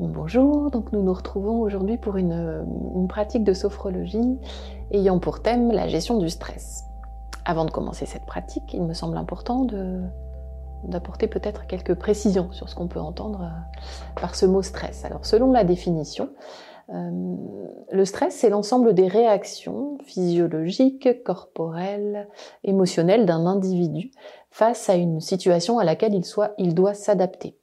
Bonjour, donc nous nous retrouvons aujourd'hui pour une, une, pratique de sophrologie ayant pour thème la gestion du stress. Avant de commencer cette pratique, il me semble important d'apporter peut-être quelques précisions sur ce qu'on peut entendre euh, par ce mot stress. Alors selon la définition, euh, le stress, c'est l'ensemble des réactions physiologiques, corporelles, émotionnelles d'un individu face à une situation à laquelle il, soit, il doit s'adapter.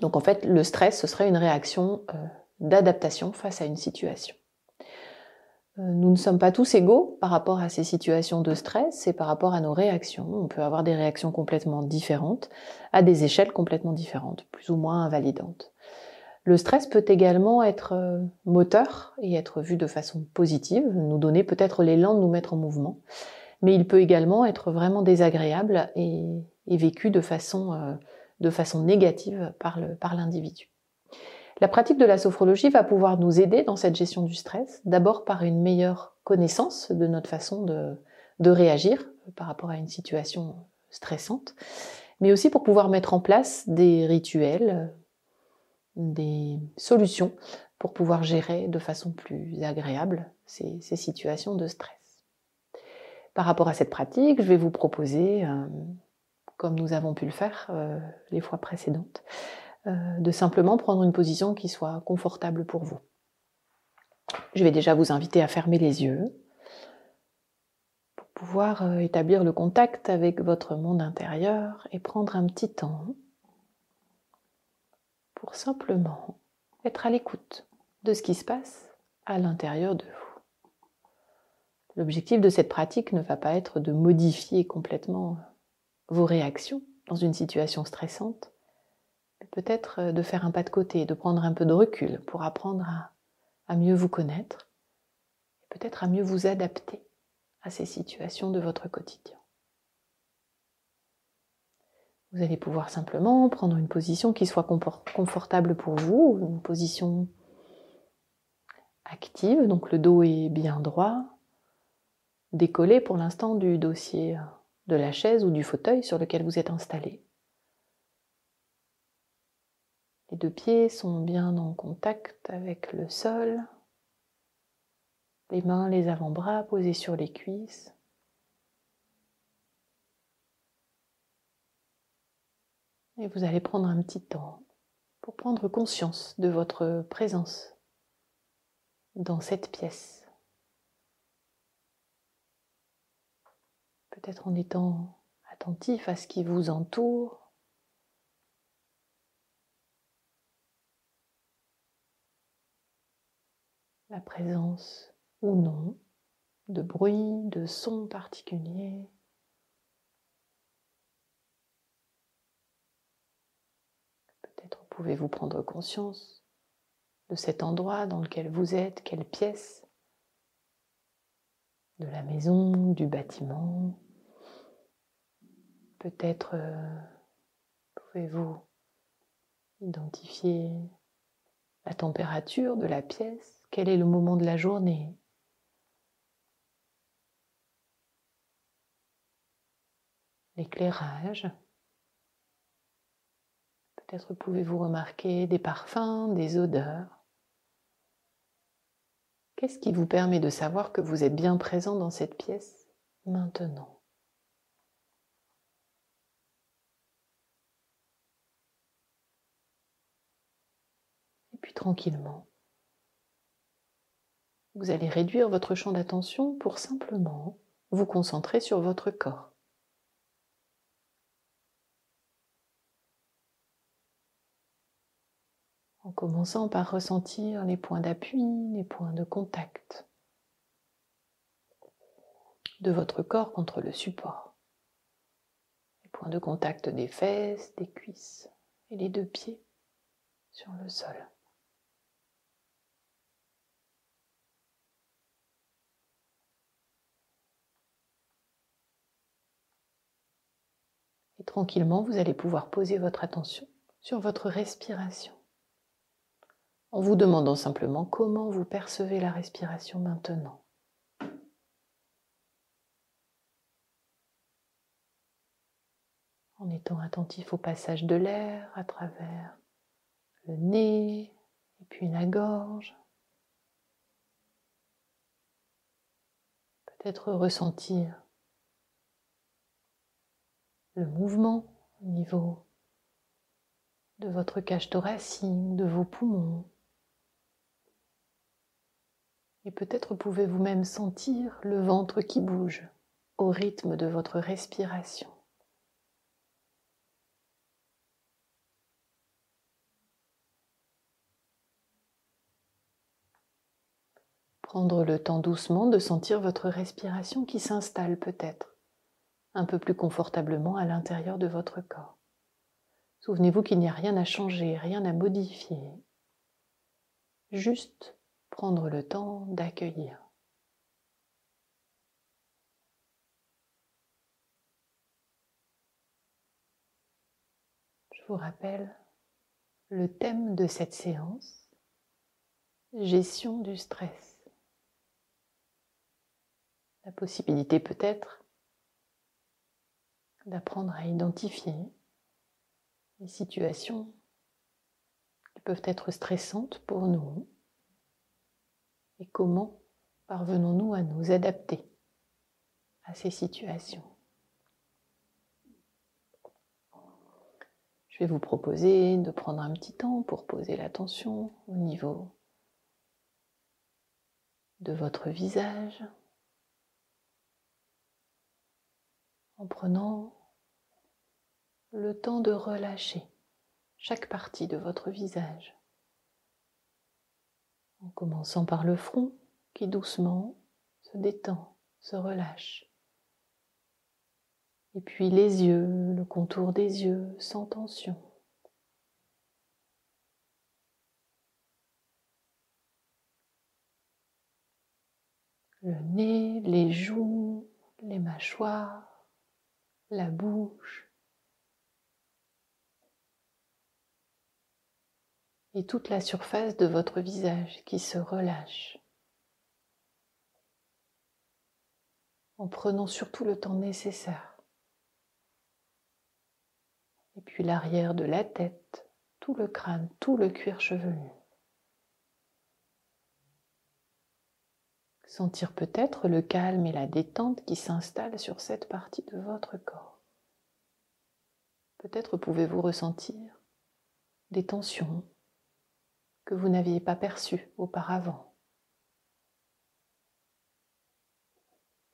Donc en fait, le stress, ce serait une réaction euh, d'adaptation face à une situation. Euh, nous ne sommes pas tous égaux par rapport à ces situations de stress et par rapport à nos réactions. On peut avoir des réactions complètement différentes, à des échelles complètement différentes, plus ou moins invalidantes. Le stress peut également être euh, moteur et être vu de façon positive, nous donner peut-être l'élan de nous mettre en mouvement, mais il peut également être vraiment désagréable et, vécu de façon de façon négative par l'individu. La pratique de la sophrologie va pouvoir nous aider dans cette gestion du stress, d'abord par une meilleure connaissance de notre façon de, réagir par rapport à une situation stressante, mais aussi pour pouvoir mettre en place des rituels, des solutions pour pouvoir gérer de façon plus agréable ces, ces situations de stress. Par rapport à cette pratique, je vais vous proposer euh, comme nous avons pu le faire euh, les fois précédentes, euh, de simplement prendre une position qui soit confortable pour vous. Je vais déjà vous inviter à fermer les yeux pour pouvoir euh, établir le contact avec votre monde intérieur et prendre un petit temps pour simplement être à l'écoute de ce qui se passe à l'intérieur de vous. L'objectif de cette pratique ne va pas être de modifier complètement vos réactions dans une situation stressante, peut-être euh, de faire un pas de côté, de prendre un peu de recul pour apprendre à, mieux vous connaître peut-être à mieux vous adapter à ces situations de votre quotidien. Vous allez pouvoir simplement prendre une position qui soit confortable pour vous, une position active, donc le dos est bien droit, décollé pour l'instant du dossier de la chaise ou du fauteuil sur lequel vous êtes installé. Les deux pieds sont bien en contact avec le sol. Les mains, les avant-bras posés sur les cuisses. Et vous allez prendre un petit temps pour prendre conscience de votre présence dans cette pièce. Peut-être en étant attentif à ce qui vous entoure. La présence ou non de bruit, de son particulier. Peut-être pouvez-vous prendre conscience de cet endroit dans lequel vous êtes, quelle pièce de la maison, du bâtiment. Peut-être euh, pouvez-vous identifier la température de la pièce, quel est le moment de la journée? L'éclairage. Peut-être pouvez-vous remarquer des parfums, des odeurs. Qu'est-ce qui vous permet de savoir que vous êtes bien présent dans cette pièce maintenant? Et puis tranquillement, vous allez réduire votre champ d'attention pour simplement vous concentrer sur votre corps. En commençant par ressentir les points d'appui, les points de contact de votre corps contre le support. Les points de contact des fesses, des cuisses et les deux pieds sur le sol. Et tranquillement, vous allez pouvoir poser votre attention sur votre respiration en vous demandant simplement comment vous percevez la respiration maintenant. En étant attentif au passage de l'air à travers le nez et puis la gorge. Peut-être ressentir le mouvement au niveau de votre cage thoracique, de vos poumons. Et peut-être pouvez-vous même sentir le ventre qui bouge au rythme de votre respiration. Prendre le temps doucement de sentir votre respiration qui s'installe peut-être un peu plus confortablement à l'intérieur de votre corps. Souvenez-vous qu'il n'y a rien à changer, rien à modifier. Juste prendre le temps d'accueillir. Je vous rappelle le thème de cette séance, gestion du stress. La possibilité peut-être d'apprendre à identifier les situations qui peuvent être stressantes pour nous et comment parvenons-nous à nous adapter à ces situations? Je vais vous proposer de prendre un petit temps pour poser l'attention au niveau de votre visage en prenant le temps de relâcher chaque partie de votre visage. En commençant par le front qui doucement se détend, se relâche. Et puis les yeux, le contour des yeux sans tension. Le nez, les joues, les mâchoires, la bouche, et toute la surface de votre visage qui se relâche. En prenant surtout le temps nécessaire. Et puis l'arrière de la tête, tout le crâne, tout le cuir chevelu. Sentir peut-être le calme et la détente qui s'installent sur cette partie de votre corps. Peut-être pouvez-vous ressentir des tensions, que vous n'aviez pas perçu auparavant.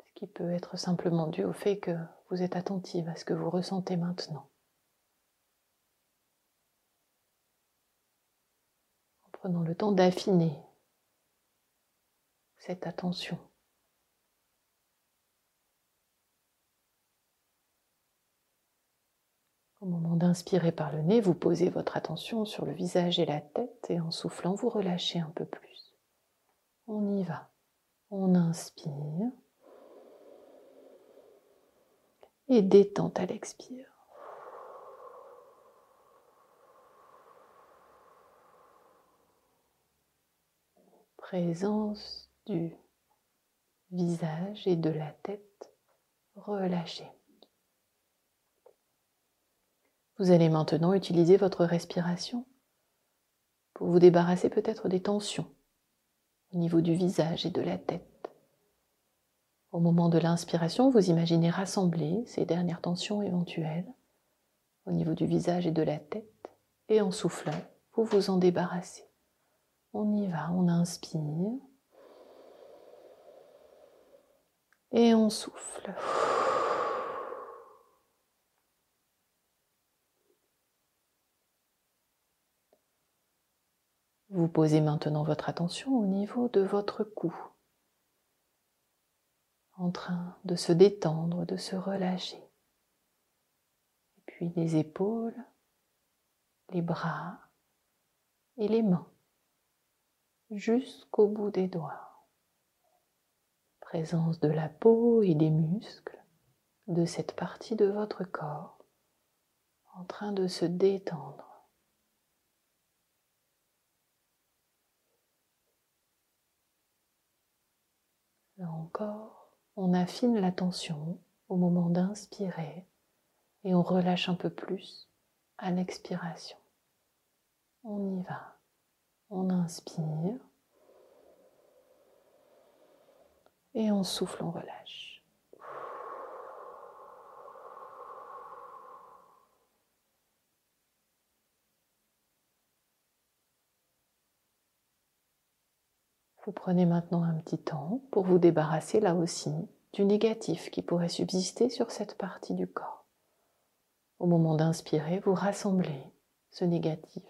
Ce qui peut être simplement dû au fait que vous êtes attentive à ce que vous ressentez maintenant. En prenant le temps d'affiner cette attention. Au moment d'inspirer par le nez, vous posez votre attention sur le visage et la tête et en soufflant, vous relâchez un peu plus. On y va. On inspire. Et détente à l'expire. Présence du visage et de la tête relâchée. Vous allez maintenant utiliser votre respiration pour vous débarrasser peut-être des tensions au niveau du visage et de la tête. Au moment de l'inspiration, vous imaginez rassembler ces dernières tensions éventuelles au niveau du visage et de la tête et en soufflant, vous vous en débarrassez. On y va, on inspire et on souffle. Vous posez maintenant votre attention au niveau de votre cou, en train de se détendre, de se relâcher. Et puis les épaules, les bras et les mains, jusqu'au bout des doigts. Présence de la peau et des muscles de cette partie de votre corps en train de se détendre. Là encore, on affine la tension au moment d'inspirer et on relâche un peu plus à l'expiration. On y va. On inspire. Et on souffle, on relâche. Vous prenez maintenant un petit temps pour vous débarrasser là aussi du négatif qui pourrait subsister sur cette partie du corps. Au moment d'inspirer, vous rassemblez ce négatif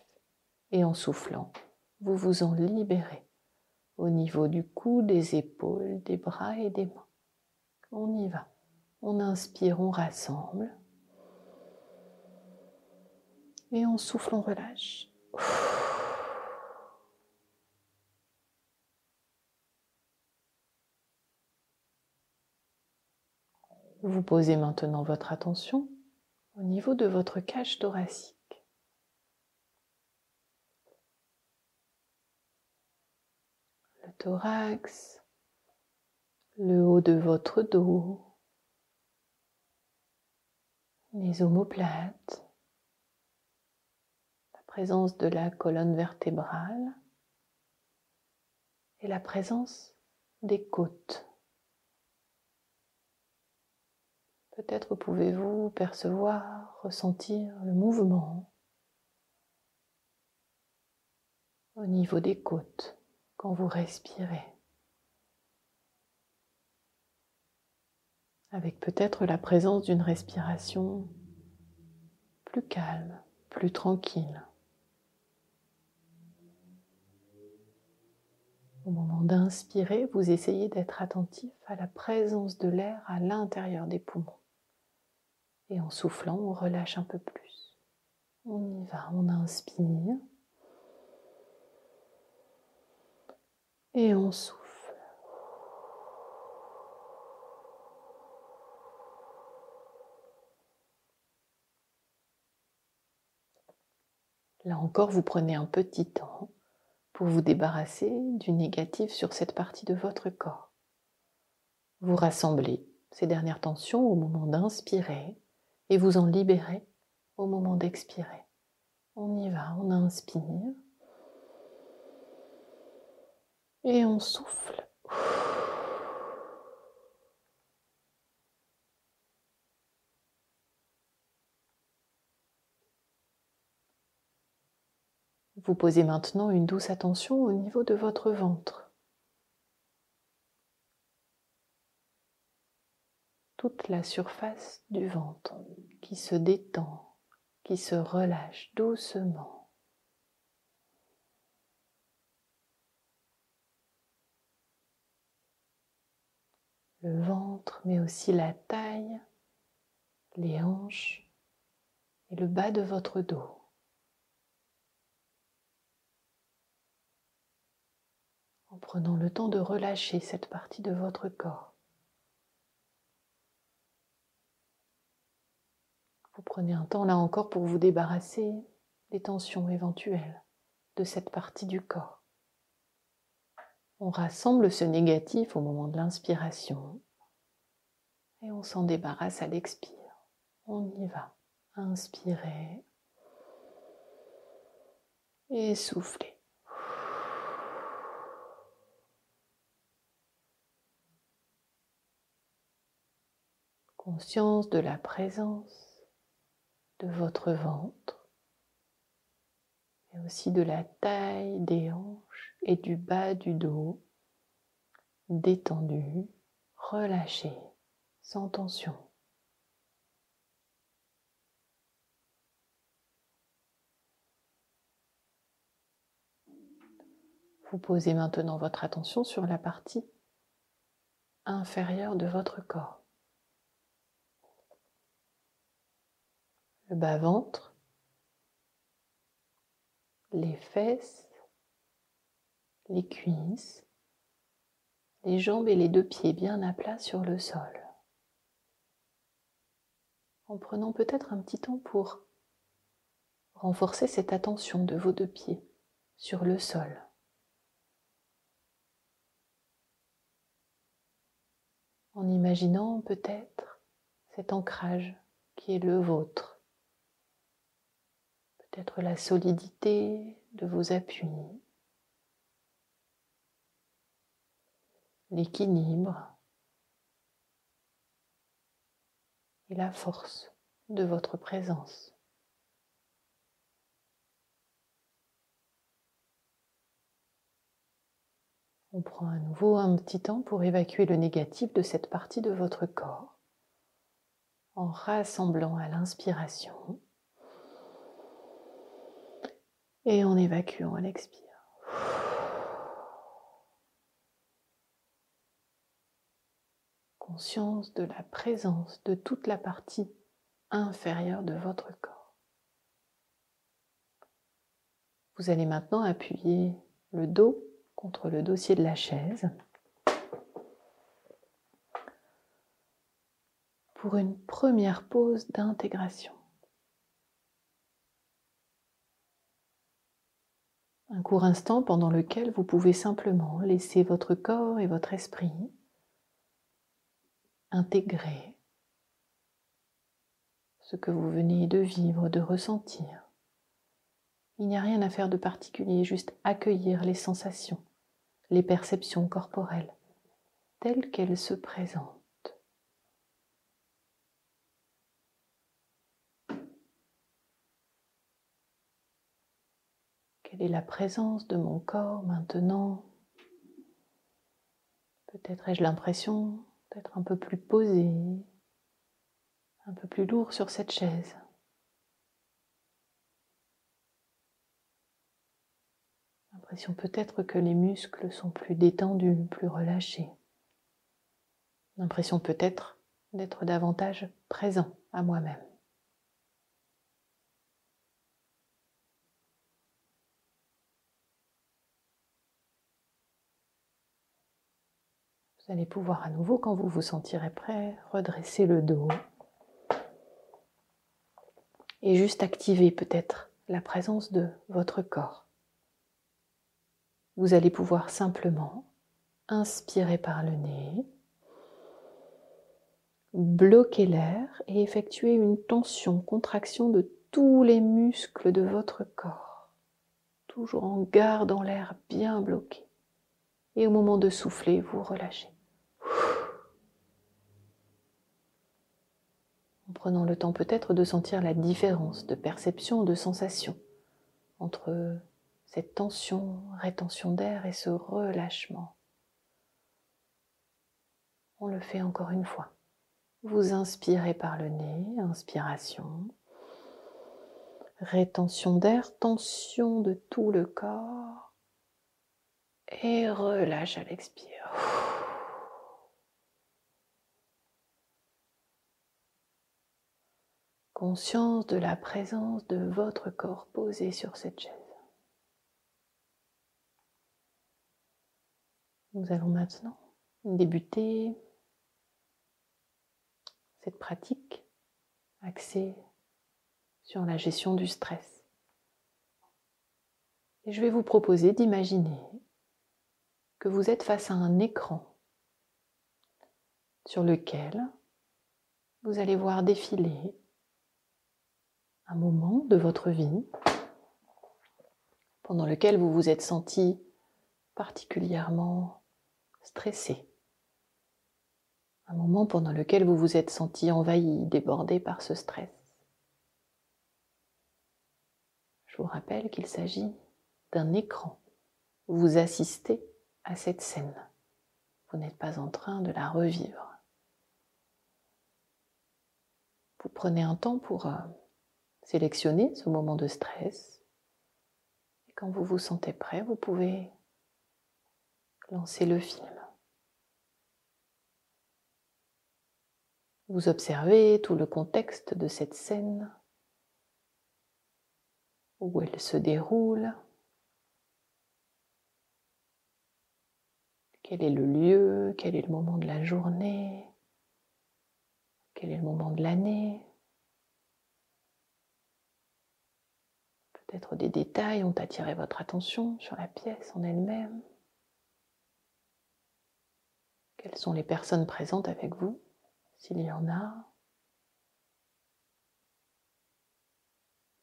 et en soufflant, vous vous en libérez au niveau du cou, des épaules, des bras et des mains. On y va. On inspire, on rassemble. Et on souffle, on relâche. Vous posez maintenant votre attention au niveau de votre cage thoracique. Le thorax, le haut de votre dos, les omoplates, la présence de la colonne vertébrale et la présence des côtes. Peut-être pouvez-vous percevoir, ressentir le mouvement au niveau des côtes quand vous respirez. Avec peut-être la présence d'une respiration plus calme, plus tranquille. Au moment d'inspirer, vous essayez d'être attentif à la présence de l'air à l'intérieur des poumons. Et en soufflant, on relâche un peu plus. On y va, on inspire. Et on souffle. Là encore, vous prenez un petit temps pour vous débarrasser du négatif sur cette partie de votre corps. Vous rassemblez ces dernières tensions au moment d'inspirer et vous en libérez au moment d'expirer. On y va, on inspire et on souffle. Vous posez maintenant une douce attention au niveau de votre ventre. La surface du ventre qui se détend, qui se relâche doucement. Le ventre, mais aussi la taille, les hanches et le bas de votre dos. En prenant le temps de relâcher cette partie de votre corps. Vous prenez un temps là encore pour vous débarrasser des tensions éventuelles de cette partie du corps. On rassemble ce négatif au moment de l'inspiration et on s'en débarrasse à l'expire. On y va. Inspirez et soufflez. Conscience de la présence de votre ventre, mais aussi de la taille, des hanches et du bas du dos, détendu, relâché, sans tension. Vous posez maintenant votre attention sur la partie inférieure de votre corps. Le bas-ventre, les fesses, les cuisses, les jambes et les deux pieds bien à plat sur le sol. En prenant peut-être un petit temps pour renforcer cette attention de vos deux pieds sur le sol. En imaginant peut-être cet ancrage qui est le vôtre peut-être la solidité de vos appuis, l'équilibre et la force de votre présence. On prend à nouveau un petit temps pour évacuer le négatif de cette partie de votre corps en rassemblant à l'inspiration et en évacuant à l'expire. Conscience de la présence de toute la partie inférieure de votre corps. Vous allez maintenant appuyer le dos contre le dossier de la chaise pour une première pause d'intégration. Un court instant pendant lequel vous pouvez simplement laisser votre corps et votre esprit intégrer ce que vous venez de vivre, de ressentir. Il n'y a rien à faire de particulier, juste accueillir les sensations, les perceptions corporelles telles qu'elles se présentent. Quelle est la présence de mon corps maintenant? Peut-être ai-je l'impression d'être un peu plus posé, un peu plus lourd sur cette chaise. L'impression peut-être que les muscles sont plus détendus, plus relâchés. L'impression peut-être d'être davantage présent à moi-même. Vous allez pouvoir à nouveau, quand vous vous sentirez prêt, redresser le dos et juste activer peut-être la présence de votre corps. Vous allez pouvoir simplement inspirer par le nez, bloquer l'air et effectuer une tension, contraction de tous les muscles de votre corps, toujours en gardant l'air bien bloqué. Et au moment de souffler, vous relâchez. Prenant le temps peut-être de sentir la différence de perception, de sensation entre cette tension, rétention d'air et ce relâchement. On le fait encore une fois. Vous inspirez par le nez, inspiration, rétention d'air, tension de tout le corps et relâche à l'expire. Conscience de la présence de votre corps posé sur cette chaise. Nous allons maintenant débuter cette pratique axée sur la gestion du stress. Et je vais vous proposer d'imaginer que vous êtes face à un écran sur lequel vous allez voir défiler un moment de votre vie pendant lequel vous vous êtes senti particulièrement stressé. Un moment pendant lequel vous vous êtes senti envahi, débordé par ce stress. Je vous rappelle qu'il s'agit d'un écran. Vous assistez à cette scène. Vous n'êtes pas en train de la revivre. Vous prenez un temps pour sélectionnez ce moment de stress. Et quand vous vous sentez prêt, vous pouvez lancer le film. Vous observez tout le contexte de cette scène, où elle se déroule, quel est le lieu, quel est le moment de la journée, quel est le moment de l'année? Peut-être des détails ont attiré votre attention sur la pièce en elle-même. Quelles sont les personnes présentes avec vous, s'il y en a?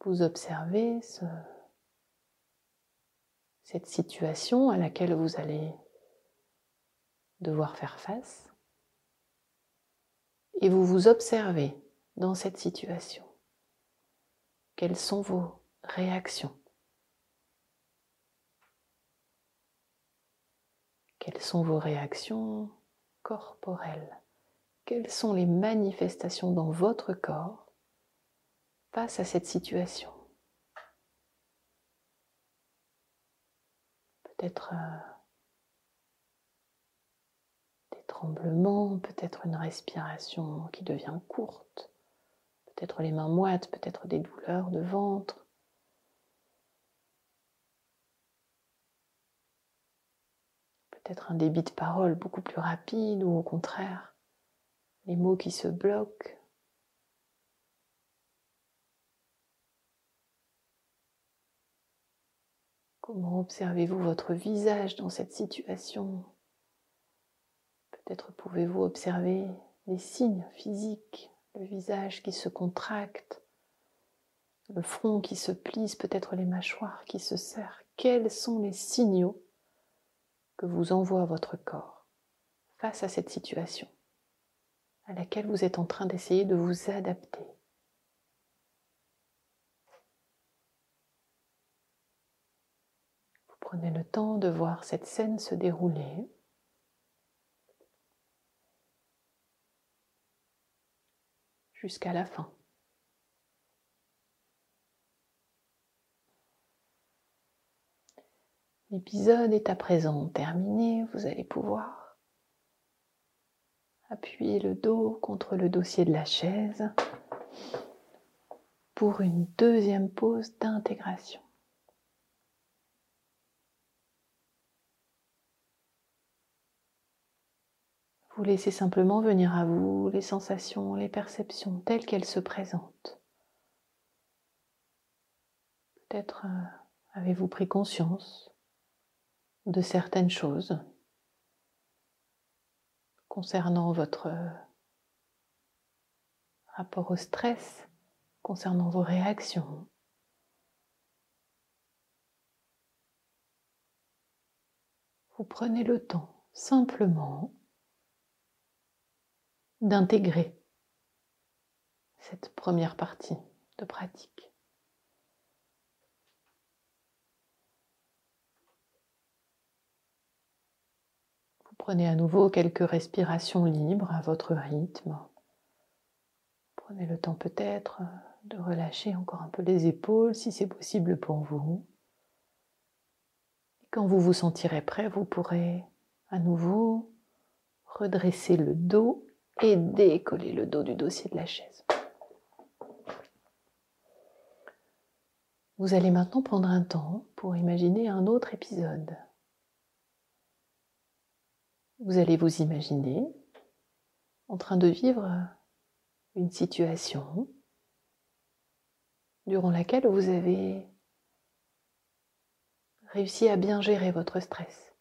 Vous observez ce cette situation à laquelle vous allez devoir faire face? Et vous vous observez dans cette situation. Quelles sont vos réactions Quelles sont vos réactions corporelles? Quelles sont les manifestations dans votre corps face à cette situation? Peut-être euh, des tremblements, peut-être une respiration qui devient courte, peut-être les mains moites, peut-être des douleurs de ventre. Peut-être un débit de parole beaucoup plus rapide ou au contraire les mots qui se bloquent. Comment observez-vous votre visage dans cette situation? Peut-être pouvez-vous observer les signes physiques, le visage qui se contracte, le front qui se plisse, peut-être les mâchoires qui se serrent. Quels sont les signaux vous envoie votre corps face à cette situation à laquelle vous êtes en train d'essayer de vous adapter. Vous prenez le temps de voir cette scène se dérouler. jusqu'à la fin. L'épisode est à présent terminé, vous allez pouvoir appuyer le dos contre le dossier de la chaise pour une deuxième pause d'intégration. Vous laissez simplement venir à vous les sensations, les perceptions telles qu'elles se présentent. Peut-être euh, avez-vous pris conscience de certaines choses concernant votre rapport au stress, concernant vos réactions. Vous prenez le temps simplement d'intégrer cette première partie de pratique. Prenez à nouveau quelques respirations libres à votre rythme. Prenez le temps peut-être de relâcher encore un peu les épaules si c'est possible pour vous. Et quand vous vous sentirez prêt, vous pourrez à nouveau redresser le dos et décoller le dos du dossier de la chaise. Vous allez maintenant prendre un temps pour imaginer un autre épisode vous allez vous imaginer en train de vivre une situation durant laquelle vous avez réussi à bien gérer votre stress.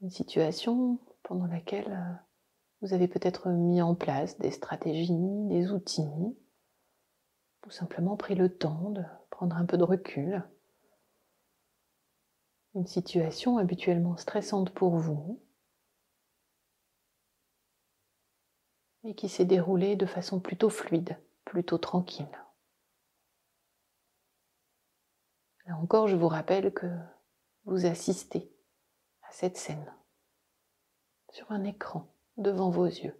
Une situation pendant laquelle vous avez peut-être mis en place des stratégies, des outils, ou simplement pris le temps de prendre un peu de recul une situation habituellement stressante pour vous et qui s'est déroulée de façon plutôt fluide, plutôt tranquille. Là encore, je vous rappelle que vous assistez à cette scène sur un écran devant vos yeux.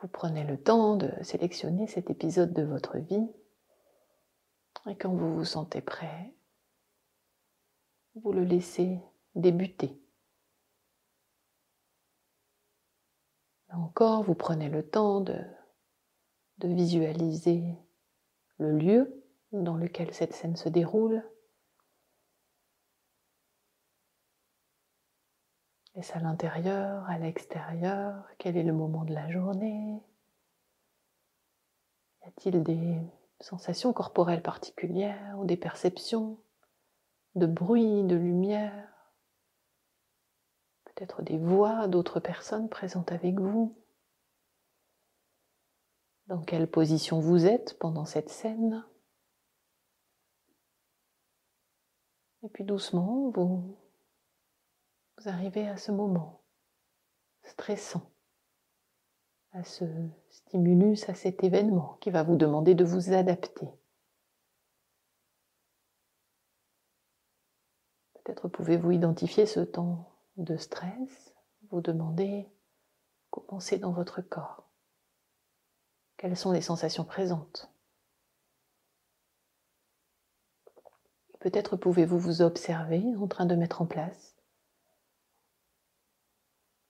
Vous prenez le temps de sélectionner cet épisode de votre vie et quand vous vous sentez prêt, vous le laissez débuter. Encore, vous prenez le temps de, de visualiser le lieu dans lequel cette scène se déroule. Est-ce à l'intérieur, à l'extérieur? Quel est le moment de la journée? Y a-t-il des sensations corporelles particulières ou des perceptions de bruit, de lumière, peut-être des voix d'autres personnes présentes avec vous. Dans quelle position vous êtes pendant cette scène? Et puis doucement, vous, vous arrivez à ce moment stressant à ce stimulus, à cet événement qui va vous demander de vous adapter. Peut-être pouvez-vous identifier ce temps de stress, vous demander comment c'est dans votre corps. Quelles sont les sensations présentes? Peut-être pouvez-vous vous observer en train de mettre en place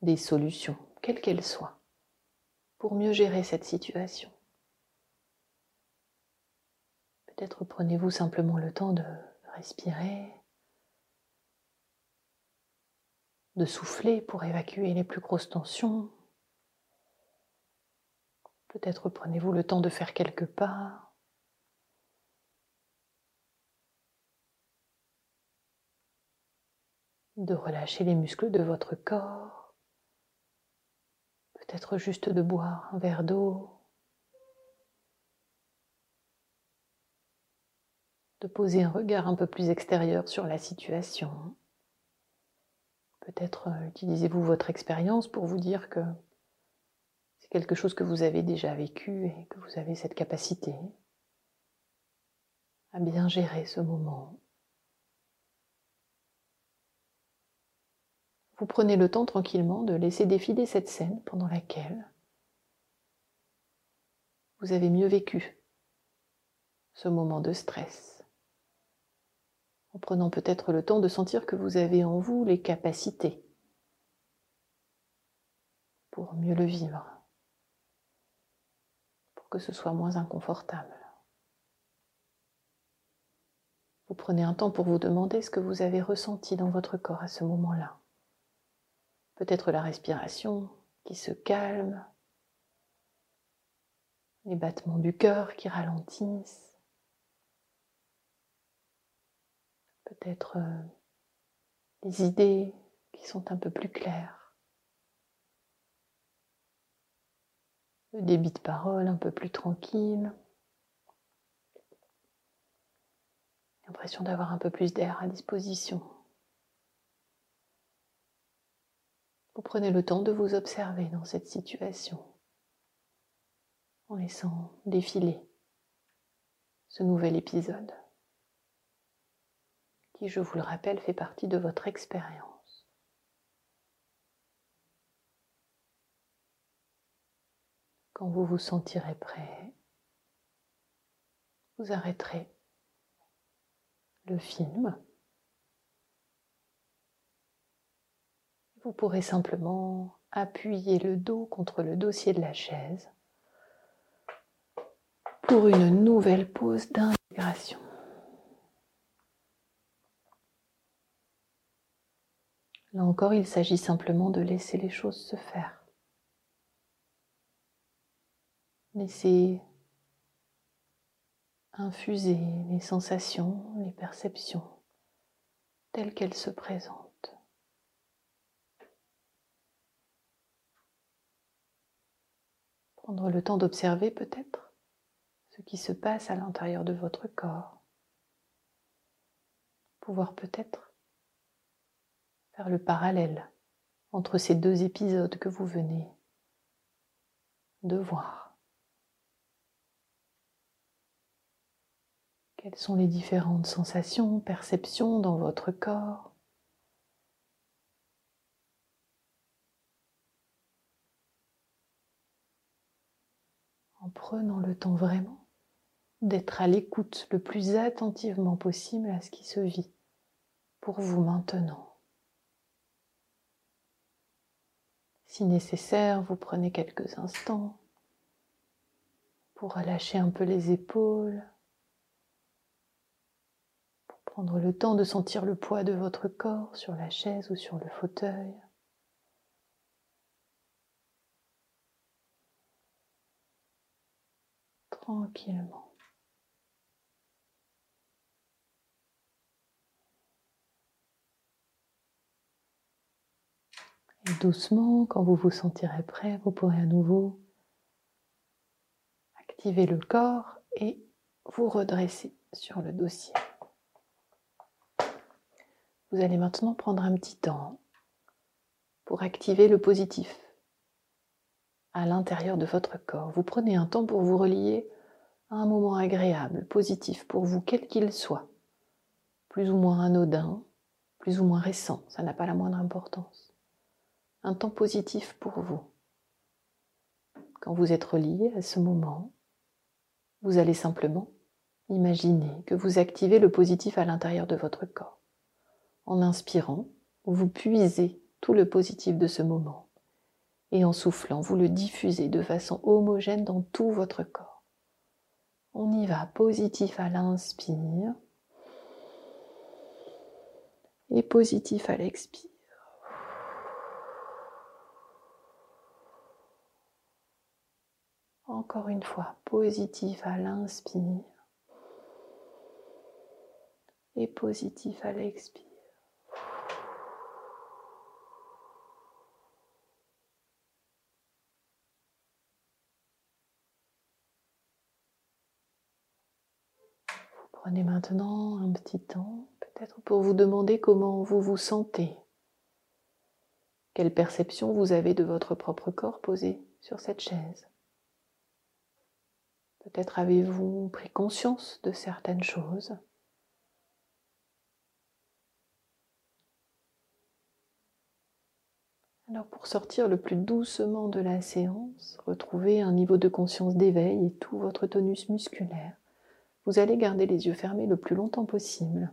des solutions, quelles qu'elles soient, pour mieux gérer cette situation. Peut-être prenez-vous simplement le temps de respirer, de souffler pour évacuer les plus grosses tensions. Peut-être prenez-vous le temps de faire quelques pas. De relâcher les muscles de votre corps. Peut-être juste de boire un verre d'eau. De poser un regard un peu plus extérieur sur la situation. Peut-être euh, utilisez-vous votre expérience pour vous dire que c'est quelque chose que vous avez déjà vécu et que vous avez cette capacité à bien gérer ce moment. Vous prenez le temps tranquillement de laisser défiler cette scène pendant laquelle vous avez mieux vécu ce moment de stress en prenant peut-être le temps de sentir que vous avez en vous les capacités pour mieux le vivre, pour que ce soit moins inconfortable. Vous prenez un temps pour vous demander ce que vous avez ressenti dans votre corps à ce moment-là. Peut-être la respiration qui se calme, les battements du cœur qui ralentissent, peut-être euh, des idées qui sont un peu plus claires, le débit de parole un peu plus tranquille, l'impression d'avoir un peu plus d'air à disposition. Prenez le temps de vous observer dans cette situation en laissant défiler ce nouvel épisode qui, je vous le rappelle, fait partie de votre expérience. Quand vous vous sentirez prêt, vous arrêterez le film. Vous pourrez simplement appuyer le dos contre le dossier de la chaise pour une nouvelle pause d'intégration. Là encore, il s'agit simplement de laisser les choses se faire. Laisser infuser les sensations, les perceptions telles qu'elles se présentent. Prendre le temps d'observer peut-être ce qui se passe à l'intérieur de votre corps. Pouvoir peut-être le parallèle entre ces deux épisodes que vous venez de voir. Quelles sont les différentes sensations, perceptions dans votre corps? En prenant le temps vraiment d'être à l'écoute le plus attentivement possible à ce qui se vit pour vous maintenant. Si nécessaire, vous prenez quelques instants pour relâcher un peu les épaules, pour prendre le temps de sentir le poids de votre corps sur la chaise ou sur le fauteuil. Tranquillement. Et doucement, quand vous vous sentirez prêt, vous pourrez à nouveau activer le corps et vous redresser sur le dossier. Vous allez maintenant prendre un petit temps pour activer le positif à l'intérieur de votre corps. Vous prenez un temps pour vous relier un moment agréable, positif pour vous, quel qu'il soit, plus ou moins anodin, plus ou moins récent, ça n'a pas la moindre importance. Un temps positif pour vous. Quand vous êtes relié à ce moment, vous allez simplement imaginer que vous activez le positif à l'intérieur de votre corps. En inspirant, vous puisez tout le positif de ce moment et en soufflant, vous le diffusez de façon homogène dans tout votre corps. On y va positif à l'inspire et positif à l'expire. Encore une fois, positif à l'inspire et positif à l'expire. Prenez un petit temps, peut-être pour vous demander comment vous vous sentez. Quelle perception vous avez de votre propre corps posé sur cette chaise? Peut-être avez-vous pris conscience de certaines choses? Alors pour sortir le plus doucement de la séance, retrouvez un niveau de conscience d'éveil et tout votre tonus musculaire. Vous allez garder les yeux fermés le plus longtemps possible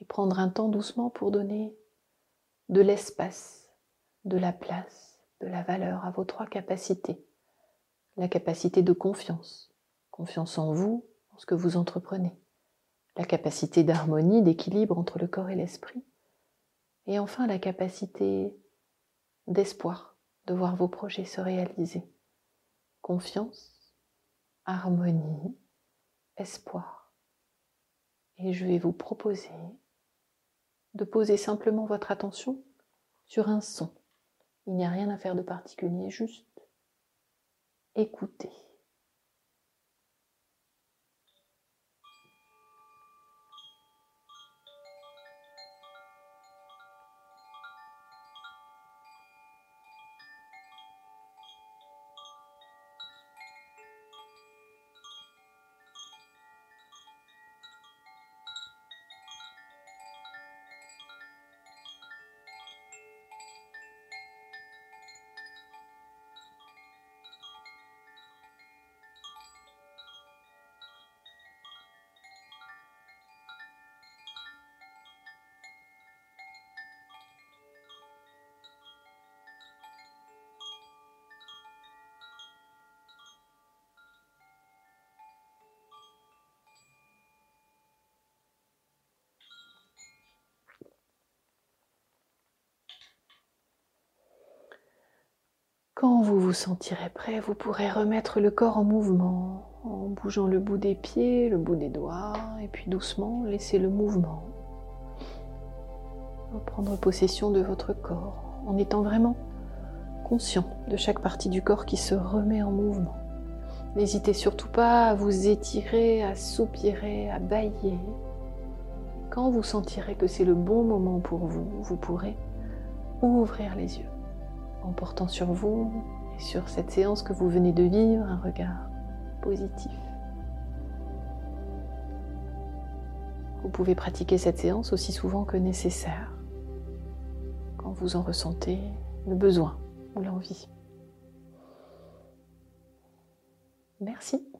et prendre un temps doucement pour donner de l'espace, de la place, de la valeur à vos trois capacités. La capacité de confiance, confiance en vous, en ce que vous entreprenez. La capacité d'harmonie, d'équilibre entre le corps et l'esprit. Et enfin la capacité d'espoir, de voir vos projets se réaliser. Confiance, harmonie, espoir. Et je vais vous proposer de poser simplement votre attention sur un son. Il n'y a rien à faire de particulier, juste écouter. Quand vous vous sentirez prêt, vous pourrez remettre le corps en mouvement en bougeant le bout des pieds, le bout des doigts, et puis doucement laisser le mouvement prendre possession de votre corps en étant vraiment conscient de chaque partie du corps qui se remet en mouvement. N'hésitez surtout pas à vous étirer, à soupirer, à bailler. Quand vous sentirez que c'est le bon moment pour vous, vous pourrez ouvrir les yeux en portant sur vous et sur cette séance que vous venez de vivre un regard positif. Vous pouvez pratiquer cette séance aussi souvent que nécessaire, quand vous en ressentez le besoin ou l'envie. Merci.